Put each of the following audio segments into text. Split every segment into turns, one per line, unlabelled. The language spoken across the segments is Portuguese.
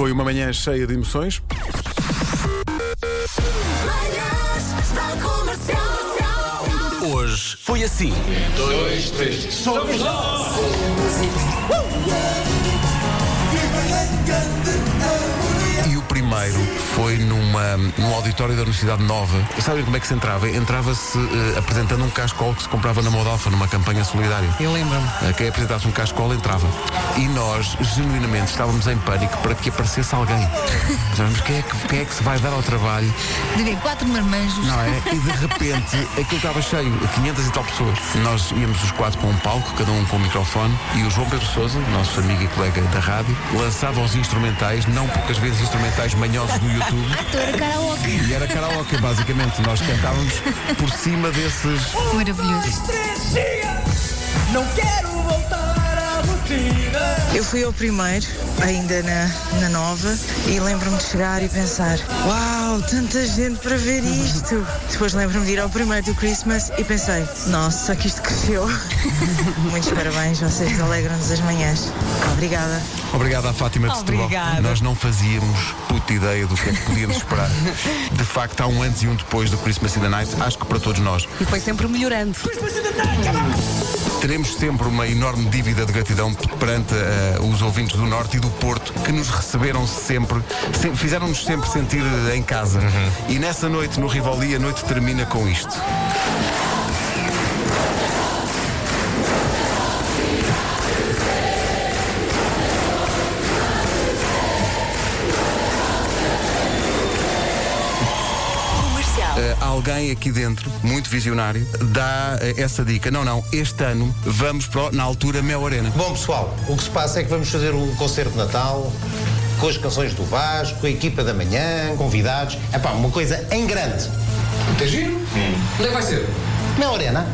Foi uma manhã cheia de emoções.
Manhãs da Comercial.
Hoje foi assim. E o primeiro foi numa, num auditório da Universidade Nova. E sabem como é que se entrava? Entrava-se eh, apresentando um cascol que se comprava na Modalfa numa campanha solidária.
Eu lembro-me.
Eh, Quem apresentasse um cascol entrava. E nós, genuinamente, estávamos em pânico para que aparecesse alguém. Pensávamos, quem é que, quem é que se vai dar ao trabalho
De ver quatro marmanjos.
não é? E de repente aquilo estava cheio, 500 e tal pessoas. Nós íamos os quatro para um palco, cada um com um microfone, e o João Pedro Souza, nosso amigo e colega da rádio, lançava os instrumentais, não poucas vezes instrumentais manhosos do YouTube.
Era karaoke.
E era karaoke, basicamente. Nós cantávamos por cima desses.
Maravilhoso.
Não quero
fui ao primeiro, ainda na, na nova, e lembro-me de chegar e pensar: Uau, tanta gente para ver isto! Depois lembro-me de ir ao primeiro do Christmas e pensei: Nossa, que isto cresceu! Muitos parabéns, vocês alegram-nos as manhãs. Obrigada.
Obrigado à Fátima de Setúbal.
Obrigada.
Nós não fazíamos puta ideia do que é que podíamos esperar. De facto, há um antes e um depois do Christmas in the Night, acho que para todos nós.
E foi sempre melhorando.
Teremos sempre uma enorme dívida de gratidão perante eh, os ouvintes do Norte e do Porto que nos receberam sempre, se- fizeram-nos sempre sentir eh, em casa. E nessa noite, no Rivoli, a noite termina com isto. Alguém aqui dentro, muito visionário, dá eh, essa dica. Não, não, este ano vamos para, o- na altura, Mel Arena.
Bom, pessoal, o que se passa é que vamos fazer um concerto de Natal com as canções do Vasco, a equipa da manhã, convidados. É pá, uma coisa em grande.
Tem giro? Onde é que vai ser?
Mel Arena.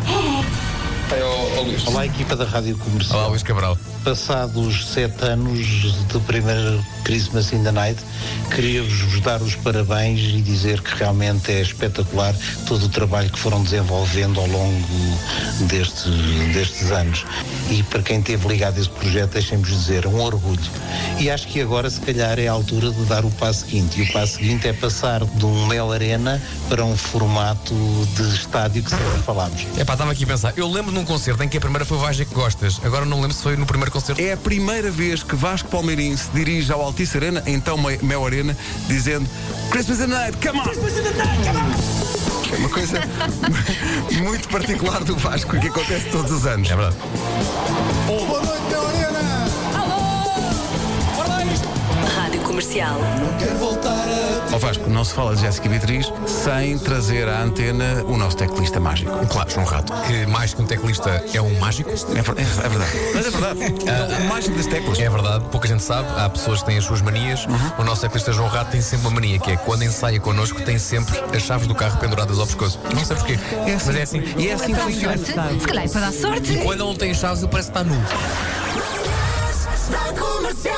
Ao, Luís.
Olá, equipa da Rádio Comercial.
Olá, Luís Cabral.
Passados sete anos do primeiro Christmas in the Night, queria-vos dar os parabéns e dizer que realmente é espetacular todo o trabalho que foram desenvolvendo ao longo destes, destes anos. E para quem esteve ligado a esse projeto, deixem-me dizer, um orgulho. E acho que agora, se calhar, é a altura de dar o passo seguinte. E o passo seguinte é passar de um Mel Arena para um formato de estádio que sempre falámos.
É pá, estava aqui a pensar. Eu lembro de um concerto em que a primeira foi Vai que Gostas. Agora não lembro se foi no primeiro concerto.
É a primeira vez que Vasco Palmeirim se dirige ao Altice Arena, então Me- Mel Arena, dizendo Christmas in the Night, come on! É uma coisa muito particular do Vasco que acontece todos os anos.
É verdade.
Rádio Comercial.
Ó Vasco, não se fala de Jéssica Beatriz sem trazer à antena o nosso teclista mágico.
Claro, João Rato. Que mais que um teclista é um mágico.
É, é- é verdade. Mas é verdade. É o mágico das teclas.
É verdade, pouca gente sabe. Há pessoas que têm as suas manias. O nosso teclista João Rato tem sempre uma mania, que é quando ensaia connosco, tem sempre as chaves do carro penduradas ao pescoço. Não sei porquê. Mas é assim.
E é assim que funciona.
Se calhar é para dar sorte.
E quando não tem chaves, ele parece que está nu.
Manhãs da Comercial.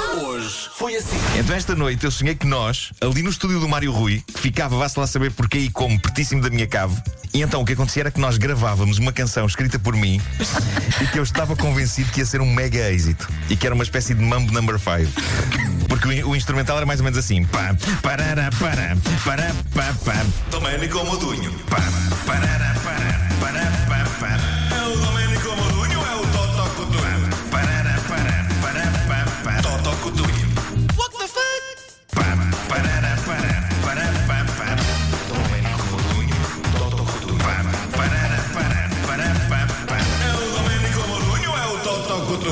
Então esta noite eu sonhei que nós, ali no estúdio do Mário Rui, que ficava, vá-se lá saber porquê e como, pertíssimo da minha cave, e então o que acontecia era que nós gravávamos uma canção escrita por mim e que eu estava convencido que ia ser um mega êxito e que era uma espécie de Mambo Number 5. Porque o, o instrumental era mais ou menos assim. Pá, parará, pará, pará, pá, pá. Domênico Modunho. Pá, parará,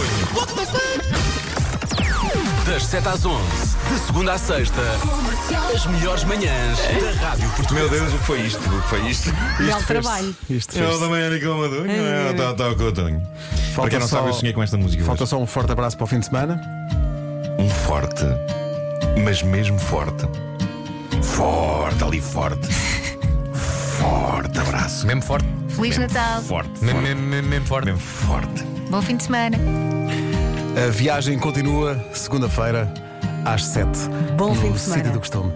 Cutunho.
Das 7 às 11, de segunda à sexta, as melhores manhãs da Rádio Portuguesa.
Meu Deus, o que foi isto? O que foi isto?
Belo trabalho.
Isto
É o
fez
Domênico Modunho, é o Totó Cutunho. Para quem não
só-
sabe, eu sonhei com esta música
Falta
hoje.
só um forte abraço para o fim de semana.
Um forte, mas mesmo forte. Forte, ali forte. Forte abraço.
Mesmo forte.
Feliz Natal.
Forte,
Mesmo,
forte.
mesmo, forte.
Mesmo forte.
Bom fim de semana.
A viagem continua segunda-feira às 7.
Bom fim de semana.
sítio do costume.